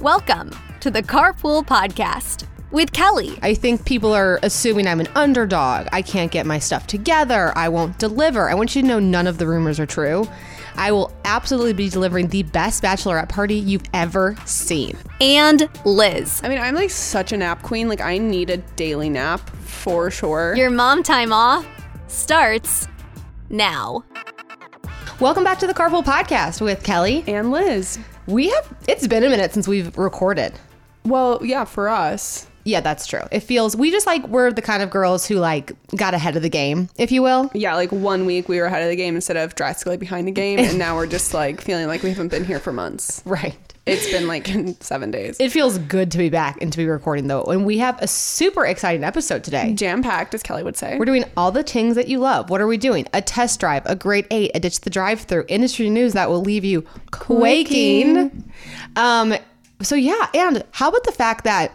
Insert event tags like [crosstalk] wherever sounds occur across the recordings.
Welcome to the Carpool Podcast with Kelly. I think people are assuming I'm an underdog. I can't get my stuff together. I won't deliver. I want you to know none of the rumors are true. I will absolutely be delivering the best bachelorette party you've ever seen. And Lizz. I mean, I'm like such a nap queen. Like, I need a daily nap for sure. Your mom time off starts now. Welcome back to the Carpool Podcast with Kelly. and Lizz. We have, it's been a minute since we've recorded. Well, yeah, for us. Yeah, that's true. It feels, we just like, we're the kind of girls who like got ahead of the game, if you will. Yeah, like one week we were ahead of the game instead of drastically behind the game. And now we're just like feeling like we haven't been here for months. [laughs] Right. It's been like [laughs] seven days. It feels good to be back and to be recording though. And we have a super exciting episode today. Jam packed, as Kelly would say. We're doing all the things that you love. What are we doing? A test drive, a great eight, a ditch the drive through, industry news that will leave you quaking. Um, so yeah, and how about the fact that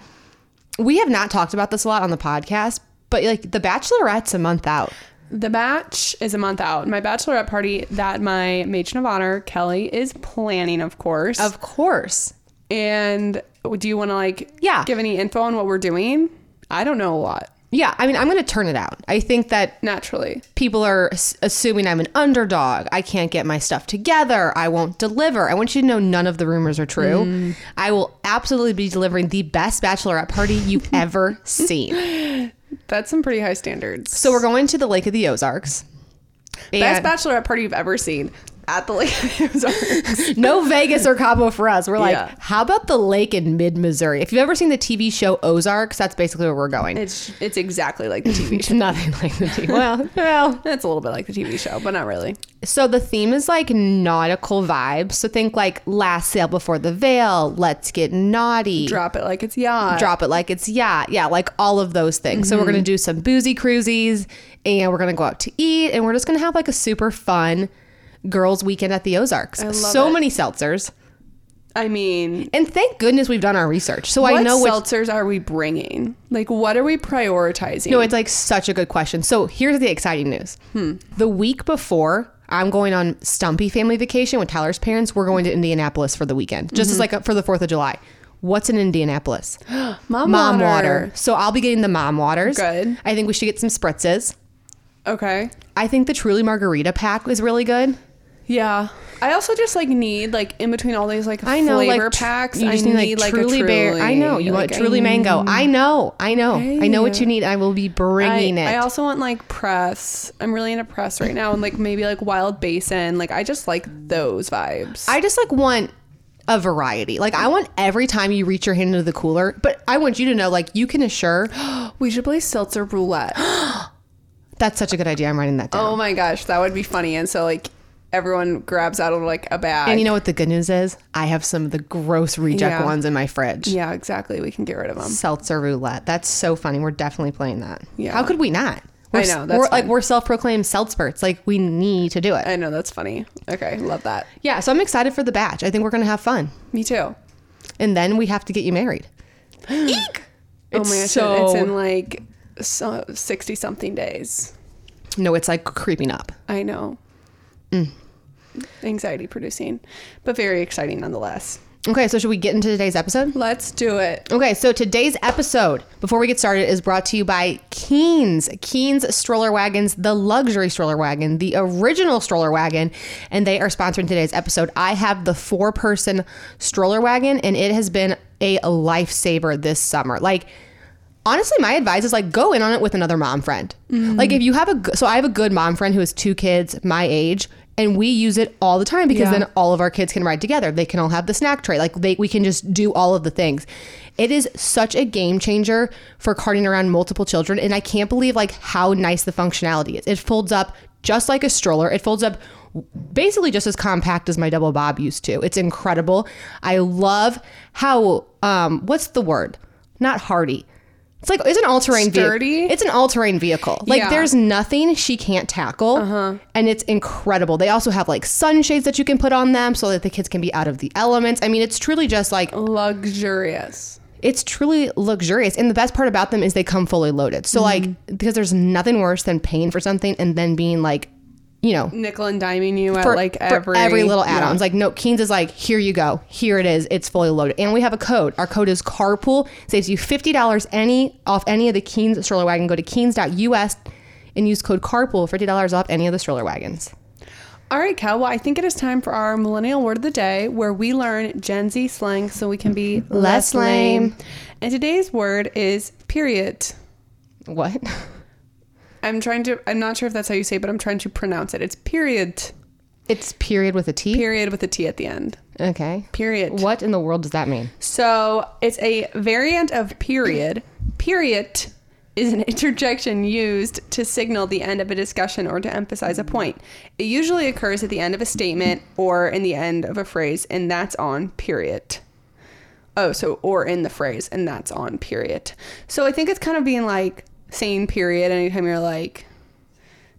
we have not talked about this a lot on the podcast, but like the Bachelorette's a month out. The batch is a month out. My bachelorette party that my matron of honor, Kelly, is planning, of course. Of course. and do you want to like Yeah. give any info on what we're doing? I don't know a lot, Yeah, I mean, I'm going to turn it out. I think that naturally. people are assuming I'm an underdog. I can't get my stuff together. I won't deliver. I want you to know none of the rumors are true. Mm. I will absolutely be delivering the best bachelorette party you've [laughs] ever seen. That's some pretty high standards. So we're going to the Lake of the Ozarks. Best bachelorette party you've ever seen at the Lake of the Ozarks. [laughs] no Vegas or Cabo for us. We're like, Yeah. how about the lake in mid Missouri? If you've ever seen the TV show Ozarks, that's basically where we're going. It's it's exactly like the TV [laughs] show. nothing like the TV. Well, [laughs] well, It's a little bit like the TV show, but not really. So the theme is like nautical vibes. So think like last sail before the veil, let's get naughty. Drop it like it's yacht. Drop it like it's yeah, yeah, like all of those things. So we're mm-hmm. gonna do some boozy cruises and we're gonna go out to eat and we're just gonna have like a super fun girls' weekend at the Ozarks. so it. many seltzers. I mean, And thank goodness we've done our research. So what I know which seltzers are we bringing? Like, what are we prioritizing? No, it's like such a good question. So here's the exciting news. Hmm. The week before, I'm going on Stumpy family vacation with Tyler's parents. We're going to Indianapolis for the weekend, just Mm-hmm. as like for the 4th of July. What's in Indianapolis? [gasps] mom, Mom water. water. So I'll be getting the mom waters. Good. I think we should get some spritzes. Okay. I think the Truly Margarita pack is really good. Yeah. I also just like need like in between all these like I know, flavor like packs. You just I need, like, truly, a bear. I know you Like, want I truly mango. I know, I know, I know what you need. I will be bringing I, it. I also want like press. I'm really into press right now, and like maybe like Wild Basin. Like I just like those vibes. I just like want a variety. Like I want every time you reach your hand into the cooler, but I want you to know like you can assure [gasps] we should play seltzer roulette. [gasps] that's such a good idea. I'm writing that down. oh my gosh, that would be funny. And so like everyone grabs out of like a bag. and you know what the good news is? I have some of the gross reject Yeah. ones in my fridge. yeah, exactly. We can get rid of them. Seltzer roulette. That's so funny. We're definitely playing that. Yeah. How could we not? We're, I know, that's we're like we're self-proclaimed seltzperts. Like we need to do it. I know that's funny. Okay, love that. yeah. So I'm excited for the batch. I think we're gonna have fun. Me too. And then we have to get you married. [gasps] Eek! oh It's my gosh, so it's in like sixty something days. no, it's like creeping up. I know. Mm. Anxiety producing, but very exciting nonetheless. Okay, so should we get into today's episode? Let's do it. Okay, so today's episode, before we get started, is brought to you by Keenz. Keenz stroller wagons, the luxury stroller wagon, the original stroller wagon, and they are sponsoring today's episode. I have the four person stroller wagon, and it has been a lifesaver this summer. Like, honestly, my advice is like go in on it with another mom friend. Mm-hmm. Like, if you have a, so I have a good mom friend who has two kids my age. And we use it all the time because Yeah. then all of our kids can ride together. They can all have the snack tray. Like they, we can just do all of the things. It is such a game changer for carting around multiple children, and I can't believe like how nice the functionality is. It folds up just like a stroller. It folds up basically just as compact as my double bob used to. It's incredible. I love how um what's the word? Not hardy. It's like it's an all-terrain vehicle. It's an all-terrain vehicle. Like Yeah. there's nothing she can't tackle, uh-huh. and it's incredible. They also have like sunshades that you can put on them so that the kids can be out of the elements. I mean, it's truly just like Luxurious. it's truly luxurious. And the best part about them is they come fully loaded. So like mm-hmm. because there's nothing worse than paying for something and then being like, you know, Nickel and diming you at like every every little yeah. add-ons. Like no, Keenz is like, here you go, here it is, it's fully loaded, and we have a code. Our code is carpool. Saves you fifty dollars any off any of the Keenz stroller wagon. Go to Keenz.us and use code carpool fifty dollars off any of the stroller wagons. All right, Cal. Well, I think it is time for our millennial word of the day, where we learn Gen Z slang so we can be Less lame. And today's word is period. What? [laughs] I'm trying to. I'm not sure if that's how you say, it, but I'm trying to pronounce it. It's period. It's period with a T. Period with a T at the end. Okay. Period. What in the world does that mean? So it's a variant of period. Period is an [laughs] interjection used to signal the end of a discussion or to emphasize a point. It usually occurs at the end of a statement or in the end of a phrase, and that's on period. Oh, so or in the phrase, and that's on period. So I think it's kind of being like saying period anytime you're like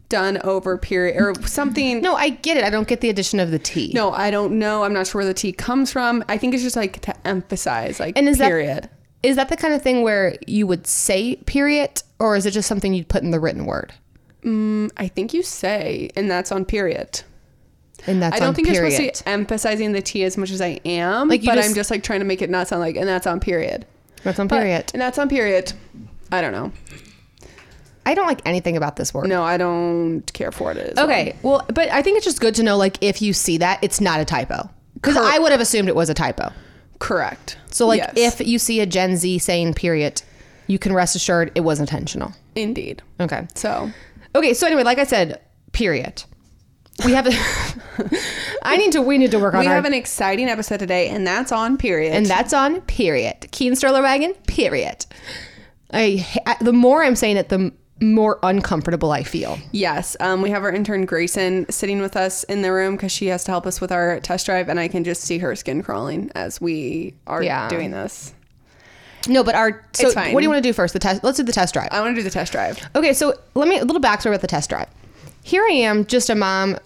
done over period or something. No, I get it. I don't get the addition of the T. No, I don't know. I'm not sure where the T comes from. I think it's just like to emphasize, like And is that- period. Is that the kind of thing where you would say period, or is it just something you'd put in the written word? Mm, I think you say, and that's on period. And that's I don't on think period. you're supposed to be emphasizing the T as much as I am, Like, but just- I'm just like trying to make it not sound like, and that's on period. That's on But- period. and that's on period. I don't know. I don't like anything about this word. No, I don't care for it. as well. Okay, well, but I think it's just good to know, like, if you see that, it's not a typo. Because Cor- I would have assumed it was a typo. Correct. So, like, Yes. if you see a Gen Z saying period, you can rest assured it was intentional. Indeed. Okay. So, Okay, so anyway, like I said, period. We have a. [laughs] I need to. We need to work on we our. have an exciting episode today, and that's on period. and that's on period. Keenz stroller wagon. Period. I, I the more I'm saying it, the more uncomfortable I feel. Yes, um, we have our intern Grayson sitting with us in the room because she has to help us with our test drive, and I can just see her skin crawling as we are Yeah. doing this. No, but our. So, It's fine. what do you want to do first? The test. Let's do the test drive. I want to do the test drive. Okay, so let me a little backstory about the test drive. Here I am, just a mom,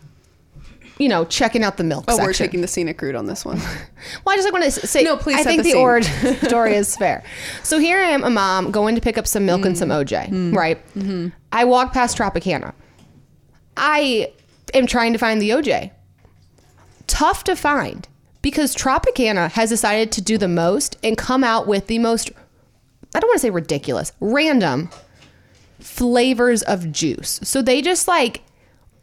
you know, checking out the milk Oh, section. we're taking the scenic route on this one. [laughs] well, I just like want to say, No, please I think the the, origin [laughs] [laughs] story is fair. So here I am, a mom going to pick up some milk and Mm. some OJ. Mm-hmm. Right. I walk past Tropicana. I am trying to find the OJ. Tough to find because Tropicana has decided to do the most and come out with the most. I don't want to say ridiculous, random flavors of juice. So they just like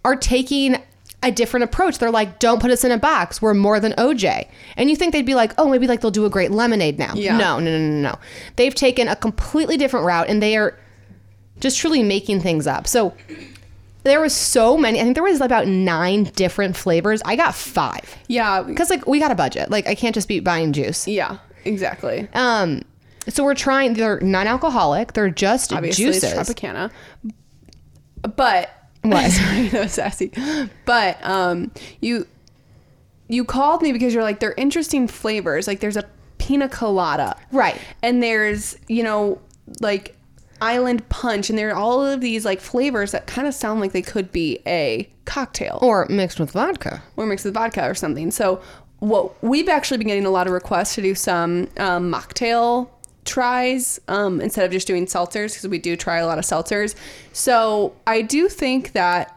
are taking a different approach. They're like, don't put us in a box. We're more than OJ. And you think they'd be like, oh, maybe like they'll do a great lemonade now. Yeah. No, no, no, no, no. They've taken a completely different route and they are just truly making things up. So there was so many. I think there was about nine different flavors. I got five yeah, because like we got a budget. Like I can't just be buying juice. yeah, exactly. Um, so we're trying. They're non-alcoholic. They're just Obviously, juices. it's Tropicana, but [laughs] What? [laughs] Sorry, that was sassy. But um, you you called me because you're like they're interesting flavors. Like there's a pina colada, Right. And there's you know like island punch, and there are all of these like flavors that kind of sound like they could be a cocktail or mixed with vodka. or mixed with vodka or something. So what we've actually been getting a lot of requests to do some um, mocktail tries um, instead of just doing seltzers because we do try a lot of seltzers. So I do think that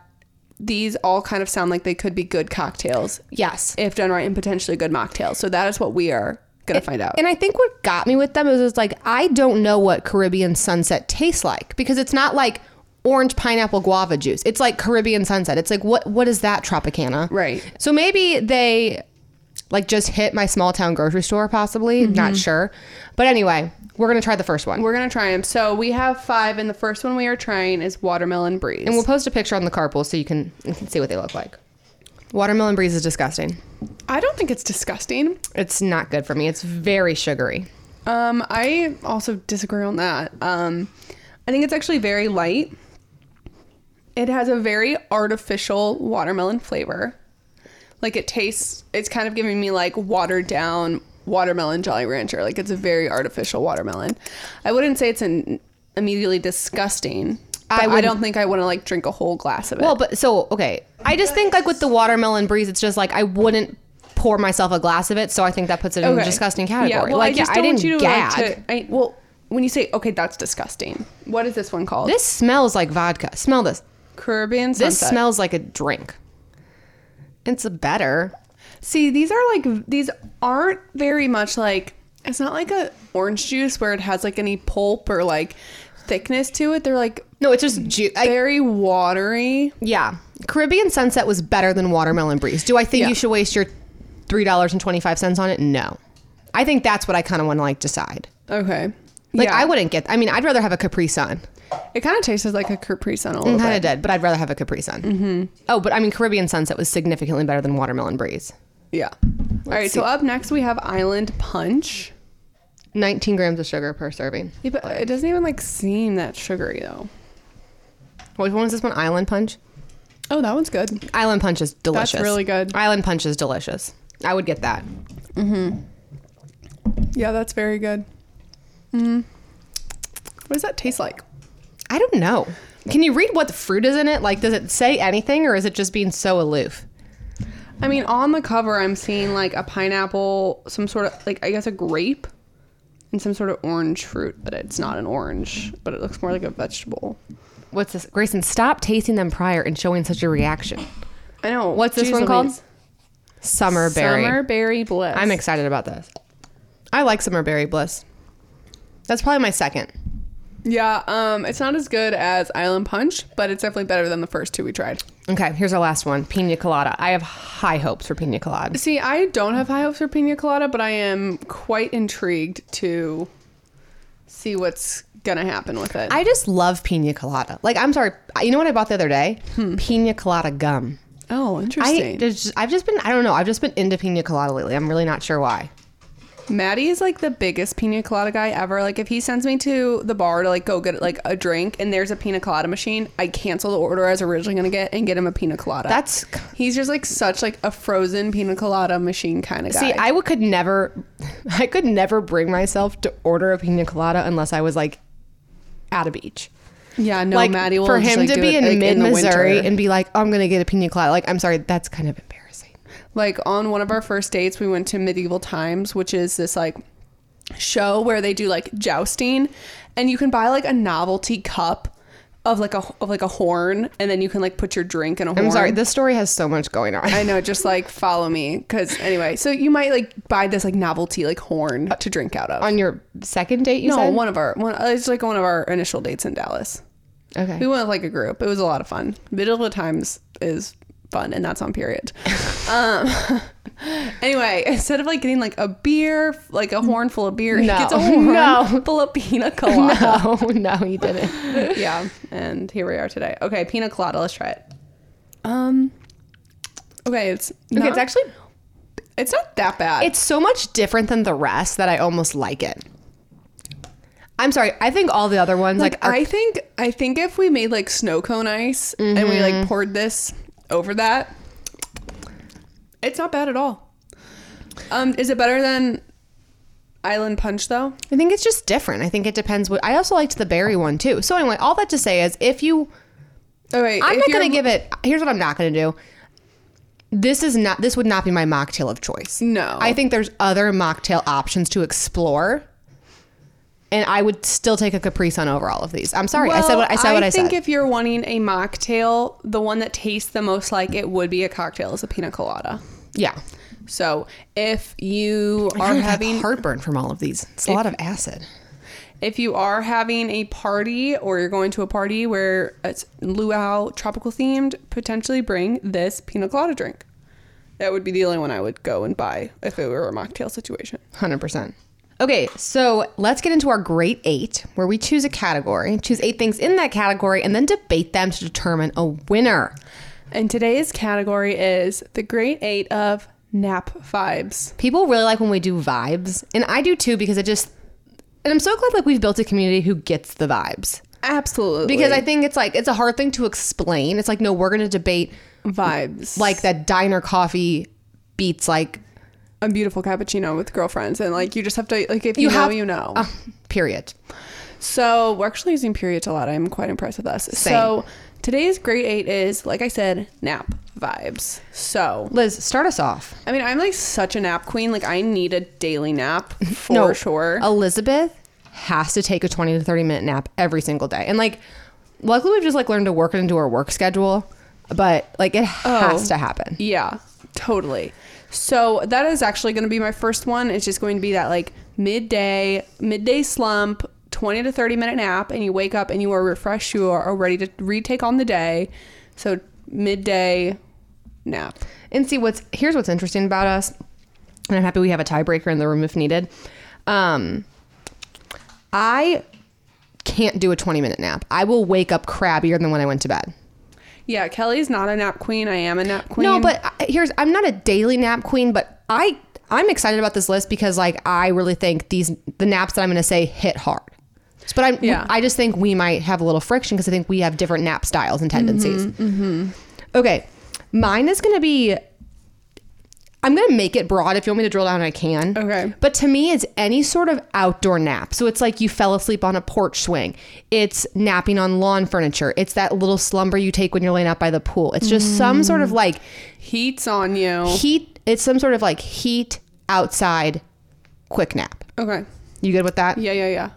these all kind of sound like they could be good cocktails Yes. if done right and potentially good mocktails. So that is what we are gonna find out. And I think what got me with them is it's like I don't know what Caribbean sunset tastes like because it's not like orange pineapple guava juice. It's like Caribbean sunset. It's like what what is that Tropicana? Right. So maybe they like just hit my small town grocery store possibly, not sure. But anyway, we're to try the first one. We're gonna try them. So we have five, and the first one we are trying is watermelon breeze. and we'll post a picture on the carpool so you can, you can see what they look like. Watermelon breeze is disgusting. I don't think it's disgusting. It's not good for me. It's very sugary. Um, I also disagree on that. Um, I think it's actually very light. It has a very artificial watermelon flavor. Like it tastes, it's kind of giving me like watered down watermelon Jolly Rancher. Like it's a very artificial watermelon. I wouldn't say it's an immediately disgusting. I I, don't think I want to like drink a whole glass of it. Well, but so okay. I just think like with the watermelon breeze, it's just like I wouldn't pour myself a glass of it, so I think that puts it in the Okay. disgusting category. Yeah, well, like I just yeah, don't I want didn't you to gag. like to. I, well, when you say okay, that's disgusting. What is this one called? this smells like vodka. Smell this. Caribbean Sunset. This smells like a drink. It's a better. See, these are like these aren't very much like it's not like a orange juice where it has like any pulp or like thickness to it. They're like No, it's just ju- I, very watery. yeah. Caribbean Sunset was better than Watermelon Breeze. Do I think Yeah. you should waste your three dollars and twenty five cents on it? No. I think that's what I kind of want to like decide. Okay. Like Yeah. I wouldn't get. I mean, I'd rather have a Capri Sun. It kind of tastes like a Capri Sun a little Kind of bit. did, but I'd rather have a Capri Sun. Mm-hmm. Oh, but I mean, Caribbean Sunset was significantly better than Watermelon Breeze. Yeah. All right. So up next we have Island Punch. 19 grams of sugar per serving. Yeah, but it doesn't even like seem that sugary though. Which one is this one? Island Punch? Oh, that one's good. Island Punch is delicious. That's really good. Island Punch is delicious. I would get that. Mm-hmm. Yeah, that's very good. Mm. What does that taste like? I don't know. Can you read what the fruit is in it? Like, does it say anything or is it just being so aloof? I mean, on the cover, I'm seeing like a pineapple, some sort of like I guess a grape, and some sort of orange fruit, but it's not an orange, but it looks more like a vegetable. What's this? Grayson, stop tasting them prior and showing such a reaction. I know. What's this Jeez one called? Louise. Summer berry. Summer berry bliss. I'm excited about this. I like summer berry bliss. That's probably my second. Yeah, um, it's not as good as Island Punch, but it's definitely better than the first two we tried. Okay, here's our last one pina colada. I have high hopes for pina colada. See, I don't have high hopes for pina colada, but I am quite intrigued to see what's gonna happen with it. I just love pina colada. Like, I'm sorry. You know what I bought the other day? Pina colada gum. oh, I interesting. just, I've just been I don't know I've just been into pina colada lately. I'm really not sure why. Maddie is like the biggest pina colada guy ever. Like if he sends me to the bar to like go get like a drink and there's a pina colada machine, I cancel the order I was originally gonna get and get him a pina colada. That's he's just like such like a frozen pina colada machine kind of guy. see I would could never [laughs] I could never bring myself to order a pina colada unless I was like at a beach. yeah, no, like Maddie will for just, him like, to be it, in like, mid Missouri and be like, oh, I'm gonna get a pina colada. Like, I'm sorry, that's kind of embarrassing. Like on one of our first dates we went to medieval times which is this like show where they do like jousting and you can buy like a novelty cup of like a of like a horn and then you can like put your drink in a horn I'm sorry, this story has so much going on. I know, just like follow me, because anyway. So you might like buy this like novelty like horn uh, to drink out of. on your second date, you no, said? one of our one. It's like one of our initial dates in Dallas. okay. We went with like a group. It was a lot of fun. Medieval Times is fun, and that's on period. um. [laughs] Anyway, instead of like getting like a beer, like a horn full of beer, he No. gets a horn [laughs] No. full of pina [laughs] colada. no, no, you didn't. yeah, and here we are today. Okay, pina colada. Let's try it. Um. Okay, it's Okay, it's actually it's not that bad. it's so much different than the rest that I almost like it. I'm sorry. I think all the other ones like, like are, I think I think if we made like snow cone ice and we Mm-hmm. like poured this over that, it's not bad at all. Um, is it better than Island Punch though? I think it's just different. I think it depends what I also liked the berry one too. So anyway, all that to say is if you Oh wait, I'm if not going to give it. Here's what I'm not going to do. This is not. This would not be my mocktail of choice. No. I think there's other mocktail options to explore, and I would still take a Capri Sun over all of these. I'm sorry. I said what I said. what I think said. if you're wanting a mocktail, the one that tastes the most like it would be a cocktail is a pina colada. yeah, So if you I are kind of have having heartburn from all of these. It's a lot of acid. if you are having a party or you're going to a party where it's luau tropical themed, potentially bring this pina colada drink. That would be the only one I would go and buy if it were a mocktail situation. Hundred percent. Okay, so let's get into our great eight, where we choose a category, choose eight things in that category, and then debate them to determine a winner. And today's category is the great eight of nap vibes. people really like when we do vibes and i do too because it just and i'm so glad like we've built a community who gets the vibes Absolutely. because I think it's like it's a hard thing to explain. It's like no, we're gonna debate vibes like that diner coffee beats like a beautiful cappuccino with girlfriends, and like you just have to like if you, You know, have- you know. uh, period. So we're actually using periods a lot. I'm quite impressed with us. Same. So today's great eight is, like I said, nap vibes. So Lizz, start us off. I mean, I'm like such a nap queen. Like I need a daily nap [laughs] for no, sure. Elizabeth has to take a 20 to 30 minute nap every single day. And like, luckily we've just like learned to work it into our work schedule, but like it has Oh. to happen. Yeah, totally. So that is actually going to be my first one. It's just going to be that like midday, midday slump, 20 to 30 minute nap, and you wake up and you are refreshed. You are ready to retake on the day. So midday nap. And see what's here's what's interesting about us. And I'm happy we have a tiebreaker in the room if needed. Um, I can't do a 20 minute nap. I will wake up crabbier than when I went to bed. Yeah, Kelly's not a nap queen. I am a nap queen. No, but I- here's I'm not a daily nap queen, but I I'm excited about this list because like I really think these the naps that I'm going to say hit hard. But I'm Yeah. I just think we might have a little friction because I think we have different nap styles and tendencies. Mm-hmm, Okay, mine is going to be. I'm going to make it broad. If you want me to drill down, I can. Okay. But to me, it's any sort of outdoor nap. So it's like you fell asleep on a porch swing. It's napping on lawn furniture. It's that little slumber you take when you're laying out by the pool. It's just some sort Mm. of like heat's on you. heat. It's some sort of like heat outside quick nap. Okay. You good with that? Yeah, yeah, yeah.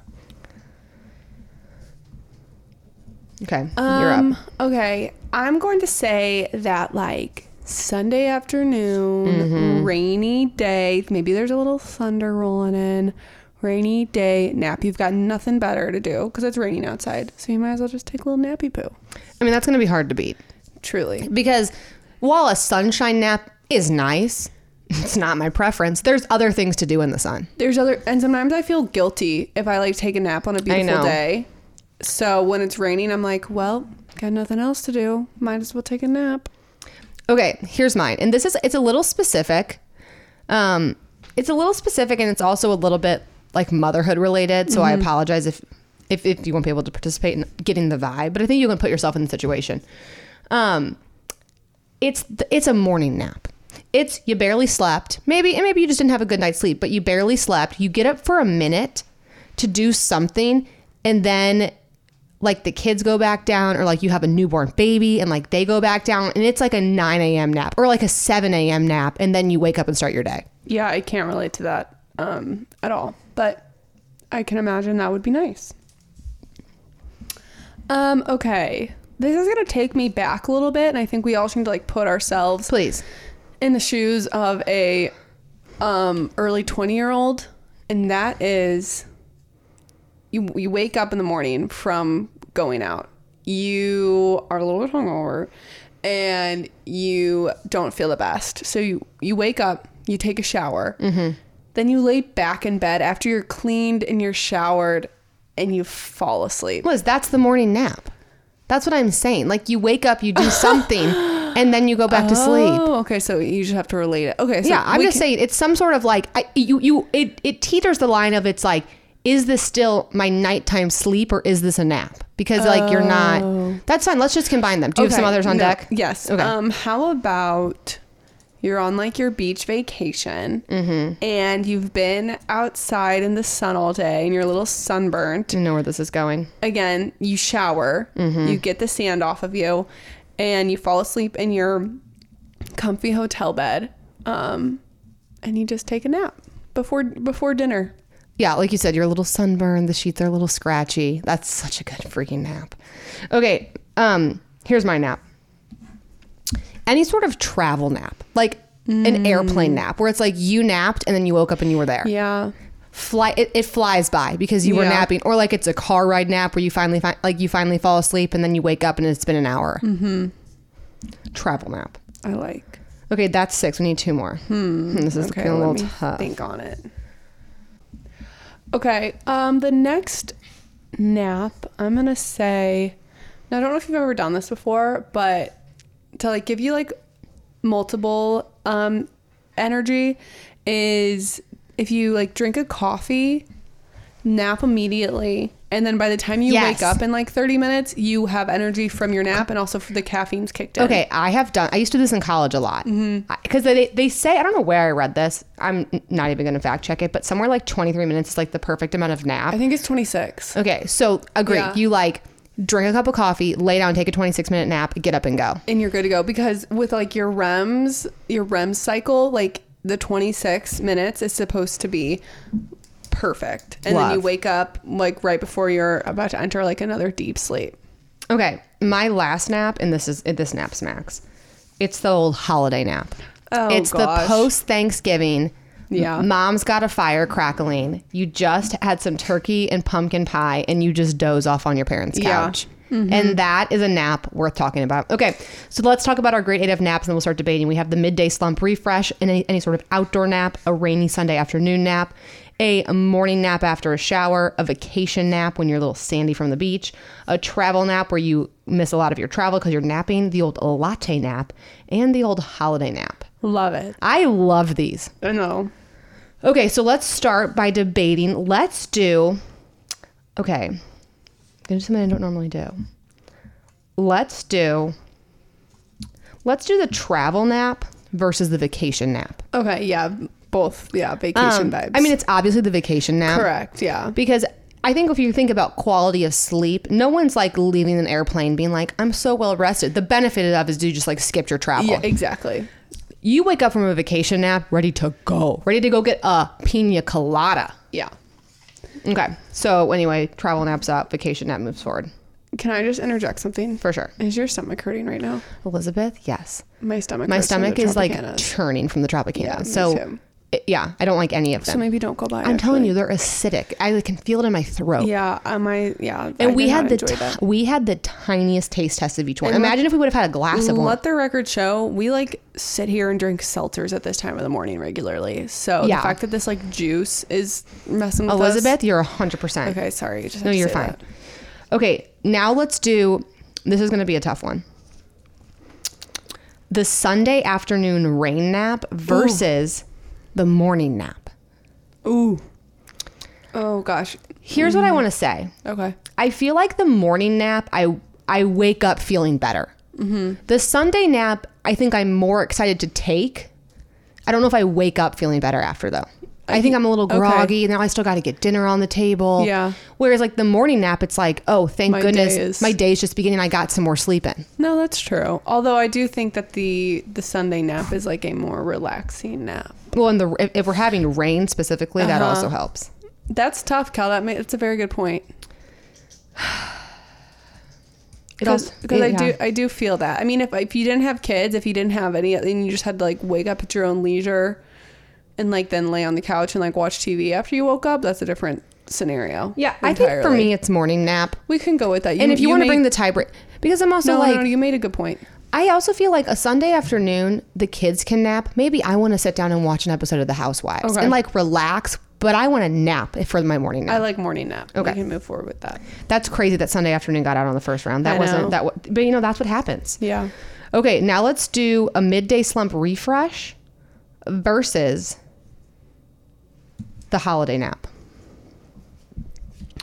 Okay. you're Um, up. Okay, I'm going to say that like Sunday afternoon, Mm-hmm. rainy day. Maybe there's a little thunder rolling in. Rainy day nap. You've got nothing better to do because it's raining outside, so you might as well just take a little nappy poo. I mean, that's going to be hard to beat Truly. because while a sunshine nap is nice, it's not my preference. There's other things to do in the sun. There's other, and sometimes I feel guilty if I like take a nap on a beautiful day. So when it's raining, I'm like, well, got nothing else to do. Might as well take a nap. Okay, here's mine. And this is it's a little specific. Um it's a little specific and it's also a little bit like motherhood related, so I apologize if if if you won't be able to participate in getting the vibe, but I think you can put yourself in the situation. Um it's it's a morning nap. It's you barely slept. Maybe and maybe you just didn't have a good night's sleep, but you barely slept. You get up for a minute to do something and then like the kids go back down or like you have a newborn baby and like they go back down and it's like a 9 a.m nap or like a 7 a.m nap and then you wake up and start your day Yeah, I can't relate to that um, at all, but I can imagine that would be nice. Um, okay. This is gonna take me back a little bit, and I think we all need to like put ourselves please in the shoes of a um, early twenty year old, and that is you you wake up in the morning from going out. You are a little bit hungover, and you don't feel the best. So you you wake up, you take a shower, mm-hmm. then you lay back in bed after you're cleaned and you're showered, and you fall asleep. Lizz, that's the morning nap that's what i'm saying like you wake up you do [laughs] something and then you go back to sleep Oh, okay. So you just have to relate it. Okay. So yeah i'm just can- saying it's some sort of like I, you you it, it teeters the line of it's like is this still my nighttime sleep or is this a nap because like you're not that's fine let's just combine them do you have some Oh. Others on no, deck Yes. okay Um, how about you're on like your beach vacation Mm-hmm. and you've been outside in the sun all day and you're a little sunburnt. I know where this is going. Again, you shower, Mm-hmm. you get the sand off of you, and you fall asleep in your comfy hotel bed. Um, and you just take a nap before before dinner. Yeah, like you said, you're a little sunburned. The sheets are a little scratchy. That's such a good freaking nap. Okay, um, here's my nap. Any sort of travel nap, like an airplane nap, where it's like you napped and then you woke up and you were there. Yeah. Fly, it, it flies by because you were Yeah. napping, or like it's a car ride nap where you finally fi- like you finally fall asleep and then you wake up and it's been an hour. Mm-hmm. Travel nap. I like. Okay, that's six. We need two more. Hmm. [laughs] This is Okay, getting a let little me tough. think on it. Okay, um, the next nap, I'm gonna say. Now, I don't know if you've ever done this before, but to like give you like multiple um energy is if you like drink a coffee, nap immediately, and then by the time you Yes. wake up in like 30 minutes, you have energy from your nap and also for the caffeine's kicked in. Okay, I have done. I used to do this in college a lot mm-hmm. because they they say I don't know where I read this. I'm not even going to fact check it, but somewhere like 23 minutes is like the perfect amount of nap. I think it's 26. Okay, so agree. Yeah. You like drink a cup of coffee, lay down, take a 26 minute nap, get up and go. and you're good to go because with like your REMs, your REM cycle, like the 26 minutes is supposed to be perfect. And then you wake up like right before you're about to enter like another deep sleep. Okay, my last nap, and this is this nap's max. It's the old holiday nap. Oh, it's gosh. the post Thanksgiving. Yeah. Mom's got a fire crackling. You just had some turkey and pumpkin pie, and you just doze off on your parents' Yeah. couch. Mm-hmm. And that is a nap worth talking about. Okay, so let's talk about our great eight of naps, and then we'll start debating. We have the midday slump refresh, and any, any sort of outdoor nap, a rainy Sunday afternoon nap, a morning nap after a shower, a vacation nap when you're a little sandy from the beach, a travel nap where you miss a lot of your travel because you're napping, the old latte nap, and the old holiday nap. Love it. I love these. I know. Okay, so let's start by debating. Let's do. Okay, I'm gonna do something I don't normally do. Let's do. Let's do the travel nap versus the vacation nap. Okay, yeah, both. Yeah, vacation Um, vibes. I mean, it's obviously the vacation nap. correct. Yeah. Because I think if you think about quality of sleep, no one's like leaving an airplane being like, I'm so well rested. The benefit of is you just like skipped your travel. Yeah, exactly. You wake up from a vacation nap ready to go, ready to go get a pina colada. Yeah. Okay. So anyway, travel naps up, vacation nap moves forward. Can I just interject something? For sure. Is your stomach hurting right now? Elizabeth, yes. My stomach. My hurts from stomach the is like Tropicanas. churning from the Tropicana. Yeah, me so too. Yeah, I don't like any of them. So maybe don't go by. I'm telling you, they're acidic. I can feel it in my throat. Yeah, um, I yeah. I And we had the that. we had the tiniest taste test of each one. And let- Imagine if we would have had a glass of one. Let the record show we like sit here and drink seltzers at this time of the morning regularly. So Yeah. the fact that this like juice is messing with Elizabeth, us. you're hundred percent. Okay, sorry. Just No, you're fine. that. Okay, now let's do. This is going to be a tough one. The Sunday afternoon rain nap versus the morning nap. Ooh. Oh gosh. Here's what I mm. want to say. Okay. I feel like the morning nap, I I wake up feeling better. Mm-hmm. The Sunday nap, I think I'm more excited to take. I don't know if I wake up feeling better after though. I think I'm a little okay. groggy. Now I still got to get dinner on the table. Yeah. Whereas like the morning nap, it's like, oh, thank My goodness, day is- my day's just beginning. I got some more sleep in. No, that's true. Although I do think that the the Sunday nap is like a more relaxing nap. Well, and the if, if we're having rain specifically, that Uh-huh. also helps. That's tough, Cal. That ma- that's a very good point. [sighs] It also- Because I yeah. do I do feel that. I mean, if if you didn't have kids, if you didn't have any, and you just had to like wake up at your own leisure, and like then lay on the couch and like watch TV after you woke up, that's a different scenario. Yeah, I think for entirely. me, it's morning nap. we can go with that. and if you, want to bring the tiebreak, because I'm also no, like, no, no, you made a good point. I also feel like a Sunday afternoon, the kids can nap. Maybe I want to sit down and watch an episode of The Housewives Okay. and like relax, but I want to nap for my morning nap. I like morning nap. Okay. we can move forward with that. That's crazy that Sunday afternoon got out on the first round. That I wasn't that, wa- but you know that's what happens. Yeah. Okay, now let's do a midday slump refresh versus the holiday nap.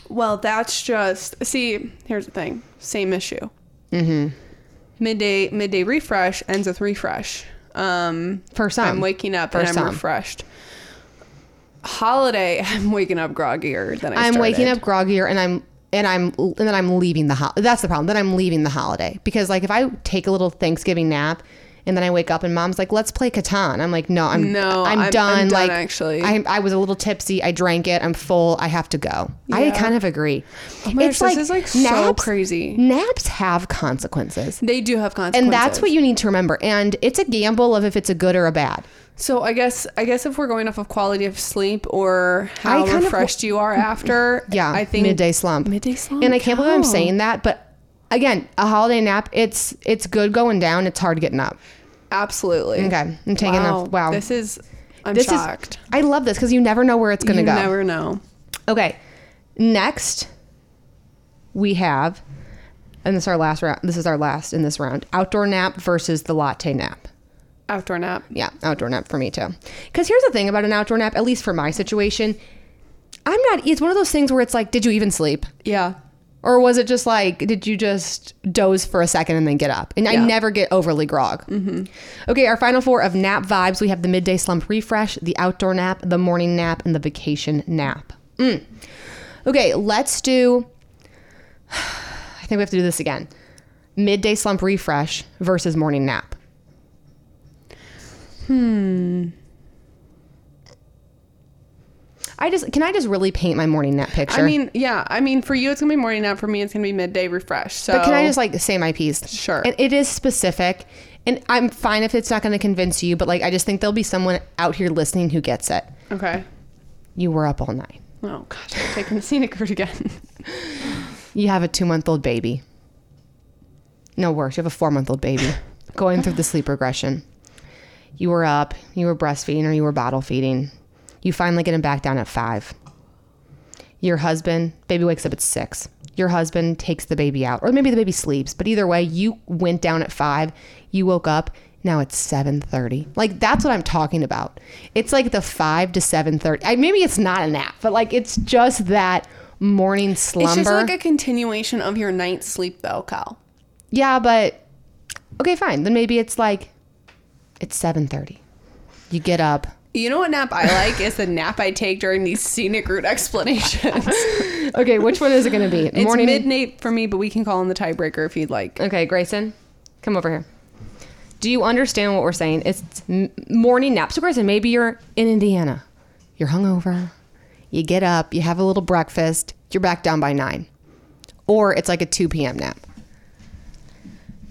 Well, that's just see. Here's the thing. Same issue. Mm-hmm. Midday midday refresh ends with refresh. Um, For some. I'm waking up For and I'm some. refreshed. Holiday, [laughs] I'm waking up groggier than I I'm waking up groggier and I'm and I'm and then I'm leaving the ho- that's the problem. Then I'm leaving the holiday because like if I take a little Thanksgiving nap and then I wake up and mom's like, "Let's play Catan." I'm like, "No, I'm No, I'm, I'm- done." I'm done, like actually. I I was a little tipsy. I drank it. I'm full. I have to go. I kind of agree. Oh my gosh, this is, like, so crazy. Naps have consequences. They do have consequences, And that's what you need to remember. And it's a gamble of if it's a good or a bad. So I guess I guess if we're going off of quality of sleep or how kind of- refreshed you are after, Yeah, I think midday slump. Midday slump, And I can't believe I'm saying that, but again, a holiday nap, it's it's good going down. It's hard getting up. Absolutely. Okay, I'm taking wow. off. Wow, This is. I'm this shocked. is. I love this because you never know where it's going to you go. never know. Okay, next we have, and this is our last round. This is our last in this round. Outdoor nap versus the latte nap. Outdoor nap. Yeah, outdoor nap for me too. Because here's the thing about an outdoor nap, at least for my situation, I'm not. It's one of those things where it's like, did you even sleep? Yeah. Or was it just like, did you just doze for a second and then get up? And I never get overly grog. Mm-hmm. Okay, our final four of nap vibes we have the midday slump refresh, the outdoor nap, the morning nap, and the vacation nap. Mm. Okay, let's do. [sighs] I think we have to do this again. Midday slump refresh versus morning nap. Hmm. I just can I just really paint my morning nap picture? I mean, yeah. I mean, for you, it's gonna be morning nap. For me, it's gonna be midday refresh. So, But can I just like say my piece? Sure. And it is specific, and I'm fine if it's not going to convince you. But like, I just think there'll be someone out here listening who gets it. okay? You were up all night. Oh gosh, I'm taking the [laughs] scenic route again. You have a two month old baby. No worse. You have a four month old baby [laughs] going through the sleep regression. You were up. You were breastfeeding or you were bottle feeding. You finally get him back down at five. Your husband, baby wakes up at six. Your husband takes the baby out, or maybe the baby sleeps. But either way, you went down at five. You woke up. Now it's seven thirty. Like that's what I'm talking about. It's like the five to seven thirty. Maybe it's not a nap, but like it's just that morning slumber. It's just like a continuation of your night's sleep, though, Kyle. Yeah, but okay, fine. Then maybe it's like it's seven thirty. You get up. You know what nap I like is the nap I take during these scenic route explanations. [laughs] Okay, which one is it going to be? it's midnight for me, but we can call in the tiebreaker if you'd like. Okay, Grayson, come over here. Do you understand what we're saying? It's m- morning nap. So, Grayson, maybe you're in Indiana. You're hungover. You get up. You have a little breakfast. You're back down by nine, or it's like a two p.m. nap.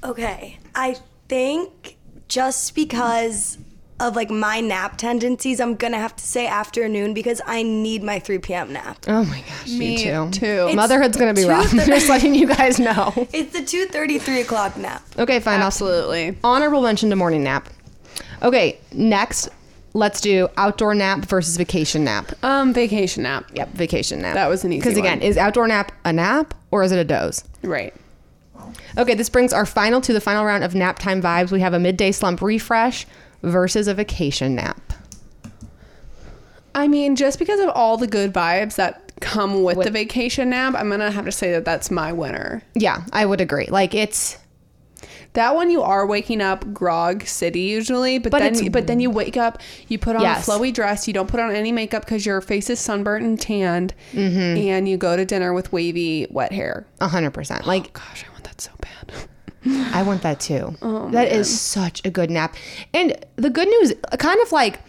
Okay, I think just because of like my nap tendencies, I'm gonna have to say afternoon because I need my 3 p.m. nap. Oh my gosh, Me me too. too. Motherhood's gonna be rough. thir- [laughs] Just letting you guys know. It's the 2:33 o'clock nap. Okay, fine. I'll Absolutely. honorable mention to morning nap. Okay, next, let's do outdoor nap versus vacation nap. Um, vacation nap. Yep, vacation nap. That was an easy one. Because again, is outdoor nap a nap or is it a doze? Right. Okay, this brings our final to the final round of nap time vibes. We have a midday slump refresh versus a vacation nap. I mean, just because of all the good vibes that come with, the vacation nap, I'm gonna have to say that that's my winner. Yeah, I would agree. Like it's That one you are waking up grog city usually, but, But then but then you wake up, you put on Yes. a flowy dress, you don't put on any makeup because your face is sunburnt and tanned, Mm-hmm. and you go to dinner with wavy wet hair. hundred percent. Like Gosh, I want that so bad. I want that too. Oh, that is such a good nap. And the good news, kind of like,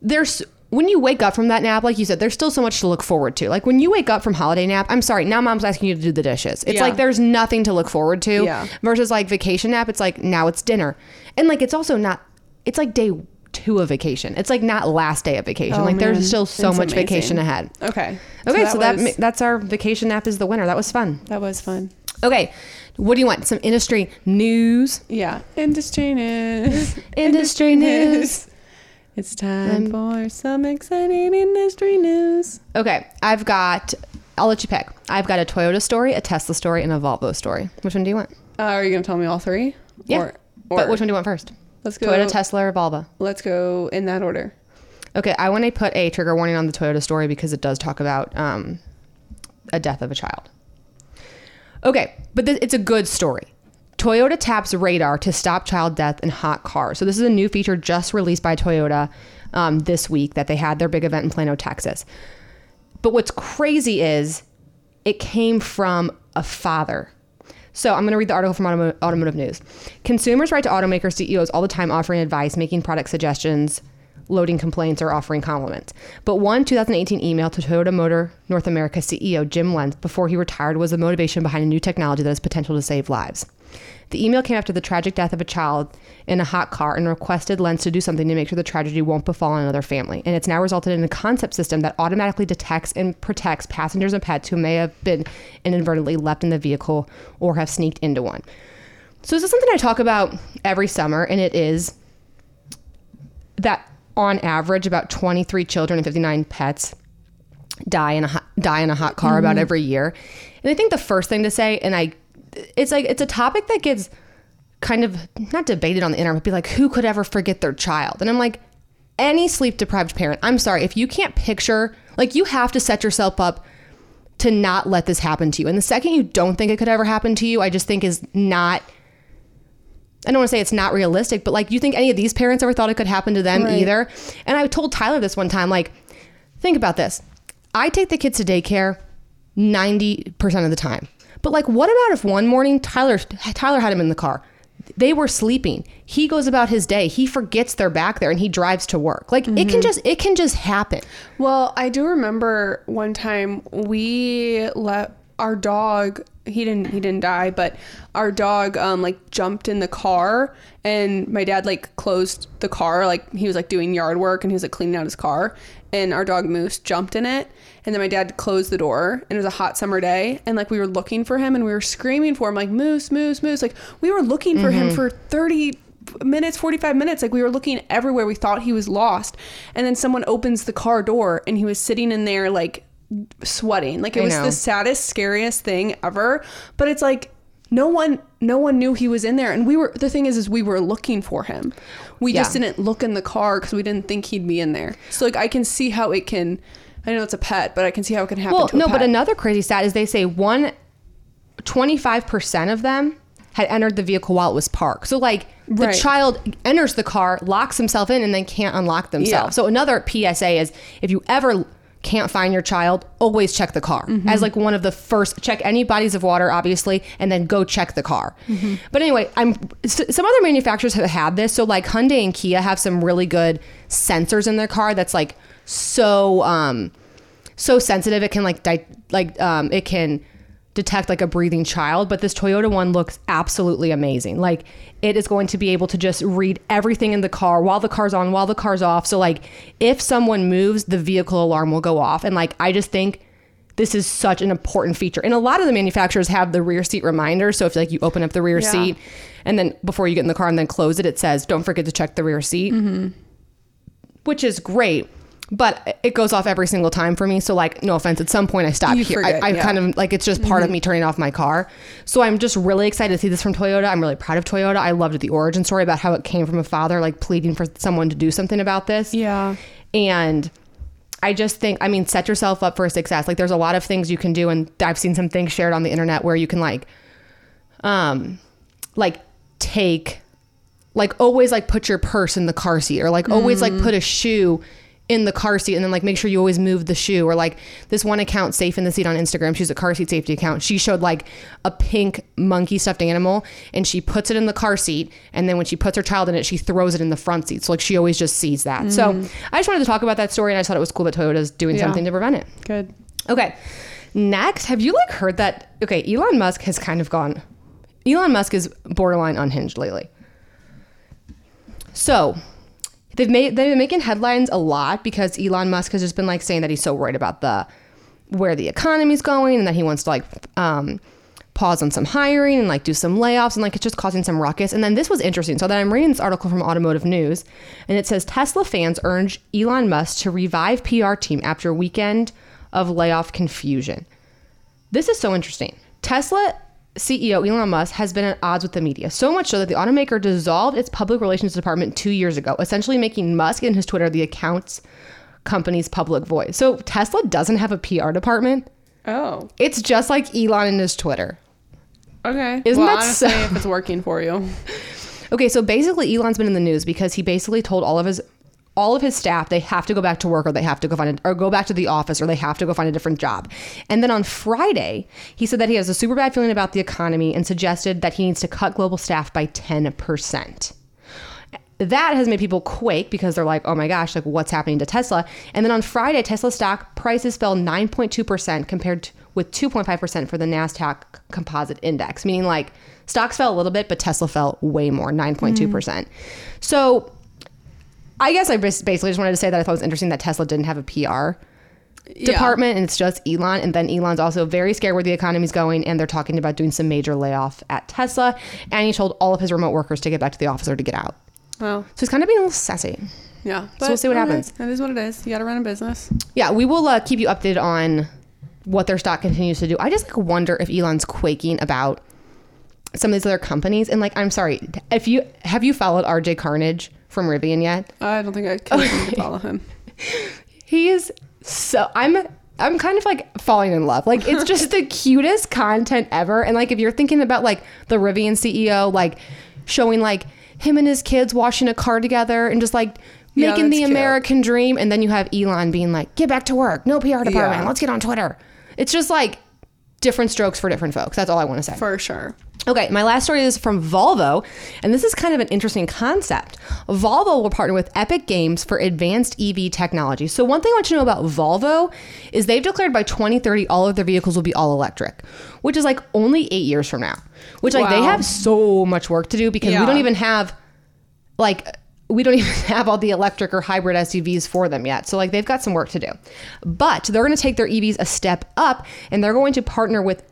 there's when you wake up from that nap, like you said, there's still so much to look forward to. Like when you wake up from holiday nap, I'm sorry, now mom's asking you to do the dishes. It's Yeah. like there's nothing to look forward to. Yeah. Versus like vacation nap, it's like now it's dinner, and like it's also not. It's like day two of vacation. It's like not last day of vacation. Oh, like man. there's still so It's much amazing. vacation ahead. Okay. Okay, so, that, was, ma- that's our vacation nap is the winner. That was fun. that was fun. Okay, what do you want? Some industry news. Yeah. Industry news. [laughs] Industry news. It's time for some exciting industry news. Okay, I've got. I'll let you pick. I've got a Toyota story, a Tesla story, and a Volvo story. Which one do you want? Uh, are you gonna tell me all three? Yeah. Or, or but which one do you want first? Let's go. Toyota, Tesla, or Volvo? Let's go in that order. Okay, I want to put a trigger warning on the Toyota story because it does talk about um, a death of a child. Okay, but th- it's a good story. Toyota taps radar to stop child death in hot cars. So this is a new feature just released by Toyota um, this week that they had their big event in Plano, Texas. But what's crazy is it came from a father. So I'm going to read the article from Automo- Automotive News. Consumers write to automaker CEOs all the time offering advice, making product suggestions, loading complaints, or offering compliments. But one 2018 email to Toyota Motor North America CEO Jim Lentz before he retired was the motivation behind a new technology that has potential to save lives. The email came after the tragic death of a child in a hot car and requested Lentz to do something to make sure the tragedy won't befall another family. And it's now resulted in a concept system that automatically detects and protects passengers and pets who may have been inadvertently left in the vehicle or have sneaked into one. So this is something I talk about every summer, and it is that on average, about 23 children and 59 pets die in a hot, die in a hot car about mm-hmm. every year. And I think the first thing to say, and I, it's like it's a topic that gets kind of not debated on the internet, but be like, who could ever forget their child? And I'm like, any sleep deprived parent. I'm sorry if you can't picture Like you have to set yourself up to not let this happen to you. And the second you don't think it could ever happen to you, I just think is not I don't want to say it's not realistic, but like you think any of these parents ever thought it could happen to them Right. either? And I told Tyler this one time like think about this. I take the kids to daycare 90% of the time. But like what about if one morning Tyler Tyler had him in the car? They were sleeping. He goes about his day. He forgets they're back there and he drives to work. Like it can mm-hmm. just it can just happen. Well, I do remember one time we let our dog he didn't he didn't die, but our dog um like jumped in the car and my dad like closed the car like he was like doing yard work and he was like cleaning out his car and our dog Moose jumped in it and then my dad closed the door and it was a hot summer day and like we were looking for him and we were screaming for him like Moose Moose Moose like we were looking for him for 30 minutes 45 minutes like we were looking everywhere we thought he was lost and then someone opens the car door and he was sitting in there like sweating like it I was know. the saddest scariest thing ever but it's like no one no one knew he was in there and we were the thing is is we were looking for him we just didn't look in the car because we didn't think he'd be in there so like i can see how it can i know it's a pet but i can see how it can happen Well, to a no, but another crazy stat is they say one 25% of them had entered the vehicle while it was parked. So like the Right. child enters the car, locks himself in and then can't unlock themselves. Yeah. So another PSA is if you ever can't find your child, always check the car Mm-hmm. as like one of the first check any bodies of water obviously and then go check the car. Mm-hmm. But anyway, I'm some other manufacturers have had this. So like Hyundai and Kia have some really good sensors in their car that's like so um so sensitive it can like di- like um it can detect like a breathing child but this Toyota one looks absolutely amazing. Like it is going to be able to just read everything in the car while the car's on while the car's off. So like if someone moves the vehicle alarm will go off. And like I just think this is such an important feature. And a lot of the manufacturers have the rear seat reminder. So if like you open up the rear Yeah. seat and then before you get in the car and then close it it says don't forget to check the rear seat mm-hmm. which is great. But it goes off every single time for me. So, like, no offense, at some point I stop You here. forget, I, I yeah. Mm-hmm. kind of like it's just part of me turning off my car. So, I'm just really excited to see this from Toyota. I'm really proud of Toyota. I loved the origin story about how it came from a father, like pleading for someone to do something about this. Yeah. And I just think, I mean, set yourself up for success. Like, there's a lot of things you can do, and I've seen some things shared on the internet where you can like, um, like take, like always like put your purse in the car seat, or like always like put a shoe in the car seat, and then like make sure you always move the shoe, or like this one account, safe in the seat on Instagram, she's a car seat safety account. She showed like a pink monkey stuffed animal, and she puts it in the car seat, and then when she puts her child in it, she throws it in the front seat. So like she always just sees that. So mm-hmm. I just wanted to talk about that story, and I just thought it was cool that Toyota's doing Yeah. something to prevent it. good Okay. Next, have you like heard that? Okay, Elon Musk has kind of gone. Elon Musk is borderline unhinged lately. So, they've made they've been making headlines a lot because Elon Musk has just been like saying that he's so worried about the where the economy's going and that he wants to like um, pause on some hiring and like do some layoffs and like it's just causing some ruckus. And then this was interesting. So then I'm reading this article from Automotive News and it says Tesla fans urge Elon Musk to revive PR team after weekend of layoff confusion. This is so interesting. Tesla CEO Elon Musk has been at odds with the media, so much so that the automaker dissolved its public relations department two years ago, essentially making Musk and his Twitter the accounts company's public voice. So Tesla doesn't have a PR department. oh It's just like Elon and his Twitter. okay Isn't well, that honestly, so- if it's working for you [laughs] Okay, so basically Elon's been in the news because he basically told all of his all of his staff they have to go back to work or they have to go find a, or go back to the office or they have to go find a different job. And then on Friday, he said that he has a super bad feeling about the economy and suggested that he needs to cut global staff by 10%. That has made people quake because they're like, "Oh my gosh, like what's happening to Tesla?" And then on Friday, Tesla stock prices fell 9.2% compared to, with 2.5% for the Nasdaq Composite Index, meaning like stocks fell a little bit, but Tesla fell way more, 9.2%. So I guess I bas- basically just wanted to say that I thought it was interesting that Tesla didn't have a PR department and it's just Elon. And then Elon's also very scared where the economy's going and they're talking about doing some major layoff at Tesla. And he told all of his remote workers to get back to the office or to get out. well So he's kind of being a little sassy. yeah So we'll see what happens. that is what it is you gotta run a business Yeah, we will uh, keep you updated on what their stock continues to do. I just like wonder if Elon's quaking about some of these other companies. And like, I'm sorry, if you have you followed RJ Scaringe from Rivian yet? i don't think i can [laughs] to follow him He is so I'm I'm kind of like falling in love. Like it's just [laughs] the cutest content ever. And like if you're thinking about like the Rivian CEO like showing like him and his kids washing a car together and just like Yeah, making the cute. American dream and then you have Elon being like get back to work. No PR department. Yeah. Let's get on Twitter. It's just like different strokes for different folks. That's all I want to say. For sure. Okay, my last story is from Volvo, and this is kind of an interesting concept. Volvo will partner with Epic Games for advanced EV technology. So, one thing I want you to know about Volvo is they've declared by 2030 all of their vehicles will be all electric, which is like only eight years from now. Which, like, they have so much work to do because we don't even have, like, we don't [laughs] even have all the electric or hybrid SUVs for them yet. So, like, they've got some work to do. But they're going to take their EVs a step up and they're going to partner with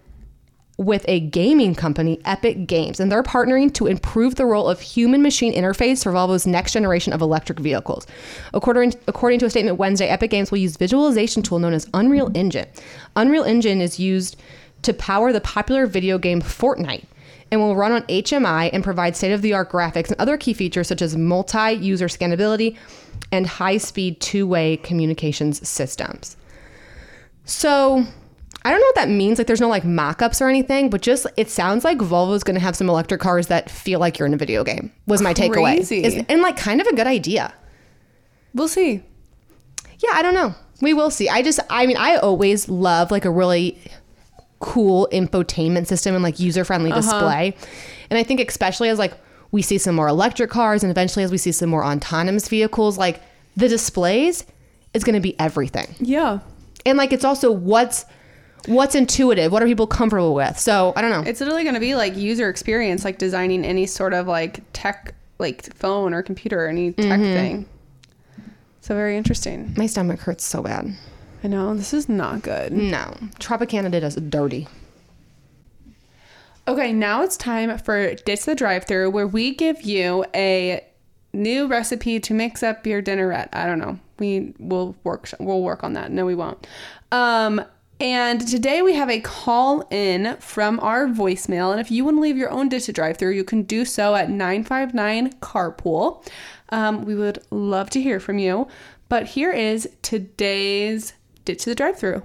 with a gaming company, Epic Games, and they're partnering to improve the role of human machine interface for Volvo's next generation of electric vehicles. According, according to a statement Wednesday, Epic Games will use visualization tool known as Unreal Engine. Unreal Engine is used to power the popular video game Fortnite and will run on HMI and provide state of the art graphics and other key features such as multi user scannability and high speed two way communications systems. So I don't know what that means. Like, there's no like mock-ups or anything, but just it sounds like Volvo's going to have some electric cars that feel like you're in a video game. Was my takeaway. Is- and like kind of a good idea. We'll see. Yeah, I don't know. We will see. I just, I mean, I always love like a really cool infotainment system and like user-friendly display, and I think especially as like we see some more electric cars and eventually as we see some more autonomous vehicles, like the displays is going to be everything. Yeah. and like it's also what's what's intuitive what are people comfortable with so i don't know It's literally going to be like user experience, like designing any sort of like tech, like phone or computer, or any tech Mm-hmm. thing. So very interesting. my stomach hurts so bad I know this is not good. no tropicana did us dirty Okay, now it's time for Ditch the Drive Through, where we give you a new recipe to mix up your dinnerette. I don't know. We will work. We'll work on that. No, we won't. Um, and today we have a call in from our voicemail. And if you want to leave your own Ditch the Drive Through, you can do so at 959 Carpool. Um, we would love to hear from you. But here is today's Ditch the Drive Through.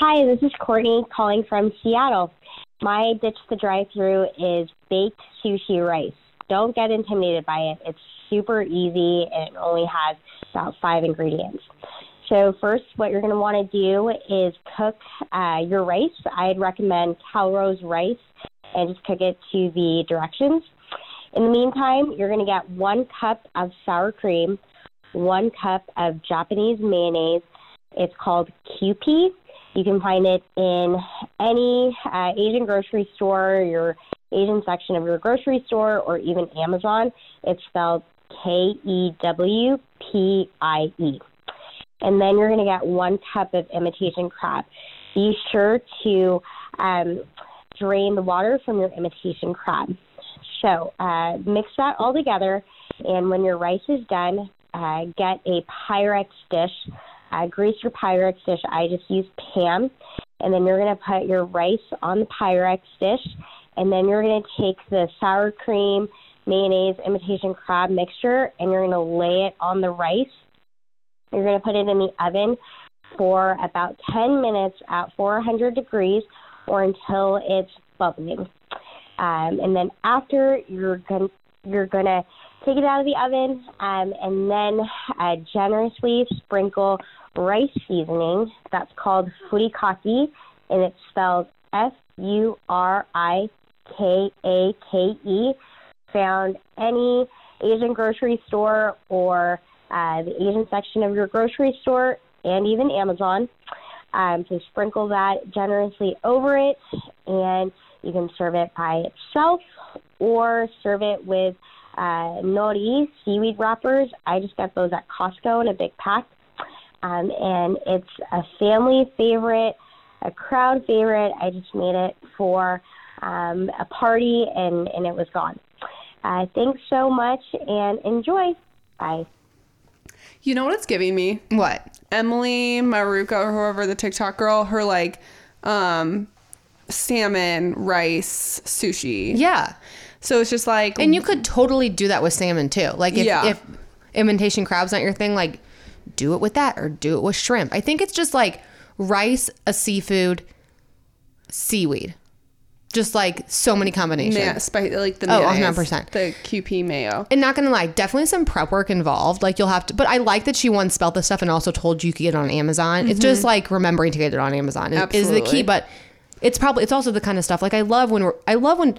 Hi, this is Courtney calling from Seattle. My ditch the drive through is baked sushi rice. Don't get intimidated by it. It's super easy and it only has about five ingredients. So, first, what you're going to want to do is cook uh, your rice. I'd recommend Calrose rice and just cook it to the directions. In the meantime, you're going to get one cup of sour cream, one cup of Japanese mayonnaise. It's called Kewpie. You can find it in any uh, Asian grocery store, your Asian section of your grocery store, or even Amazon. It's spelled K E W P I E. And then you're going to get one cup of imitation crab. Be sure to um, drain the water from your imitation crab. So uh, mix that all together, and when your rice is done, uh, get a Pyrex dish. Uh, grease your Pyrex dish. I just use Pam, and then you're going to put your rice on the Pyrex dish, and then you're going to take the sour cream, mayonnaise, imitation crab mixture, and you're going to lay it on the rice. You're going to put it in the oven for about 10 minutes at 400 degrees or until it's bubbling. Um, and then after you're going you're going to take it out of the oven um, and then uh, generously sprinkle rice seasoning. That's called furikake, and it's spelled F U R I K A K E. Found any Asian grocery store or uh, the Asian section of your grocery store, and even Amazon. Um, so sprinkle that generously over it, and you can serve it by itself or serve it with uh, nori seaweed wrappers. I just got those at Costco in a big pack, um, and it's a family favorite, a crowd favorite. I just made it for um, a party, and and it was gone. Uh, thanks so much, and enjoy. Bye. You know what it's giving me? what Emily Mariko or whoever the TikTok girl, her like um salmon, rice, sushi. yeah So it's just like and you could totally do that with salmon too like if, Yeah. if imitation crab's not your thing like do it with that or do it with shrimp. I think it's just like rice, a seafood, seaweed. Just like so many combinations. Yeah, spi- like the Oh, mayonnaise, 100%. the Kewpie mayo. And not gonna lie, definitely some prep work involved. Like you'll have to, but I like that she once spelled this stuff and also told you you could get it on Amazon. It's just like remembering to get it on Amazon is, is the key. Mm-hmm. But it's probably it's also the kind of stuff like I love when we're I love when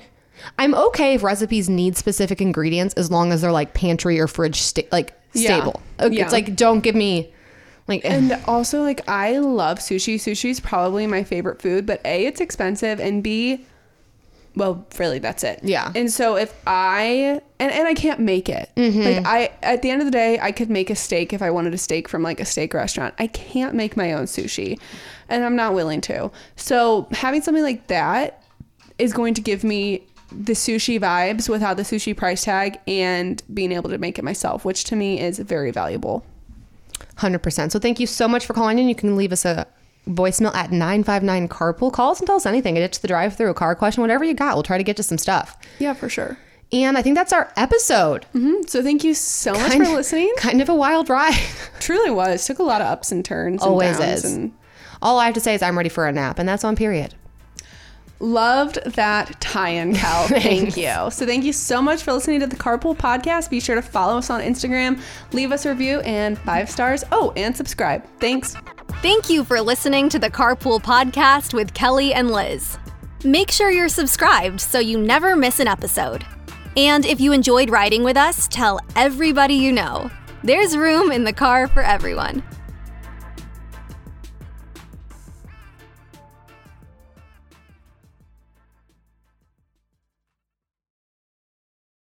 I'm okay if recipes need specific ingredients as long as they're like pantry or fridge sta- like Yeah. stable. Okay, Yeah. It's like don't give me like And also, like, I love sushi. Sushi is probably my favorite food, but A, it's expensive, and B, well, really, that's it. Yeah. And so if I, and, and I can't make it. Mm-hmm. Like, I, at the end of the day, I could make a steak if I wanted a steak from like a steak restaurant. I can't make my own sushi, and I'm not willing to. So having something like that is going to give me the sushi vibes without the sushi price tag and being able to make it myself, which to me is very valuable. Hundred percent. So thank you so much for calling in. You can leave us a voicemail at nine five nine carpool. Call us and tell us anything. Ditch the drive through, a car question, whatever you got. We'll try to get to some stuff. Yeah, for sure. And I think that's our episode. Mm-hmm. So thank you so much Kind- for listening. Kind of a wild ride. [laughs] Truly was. Took a lot of ups and turns. And Always downs is. And All I have to say is I'm ready for a nap, and that's on period. Loved that tie-in, Cal. [laughs] thank you. So thank you so much for listening to the Carpool Podcast. Be sure to follow us on Instagram, leave us a review, and five stars. Oh, and subscribe. Thanks. Thank you for listening to the Carpool Podcast with Kelly and Lizz. Make sure you're subscribed so you never miss an episode. And if you enjoyed riding with us, tell everybody you know. There's room in the car for everyone.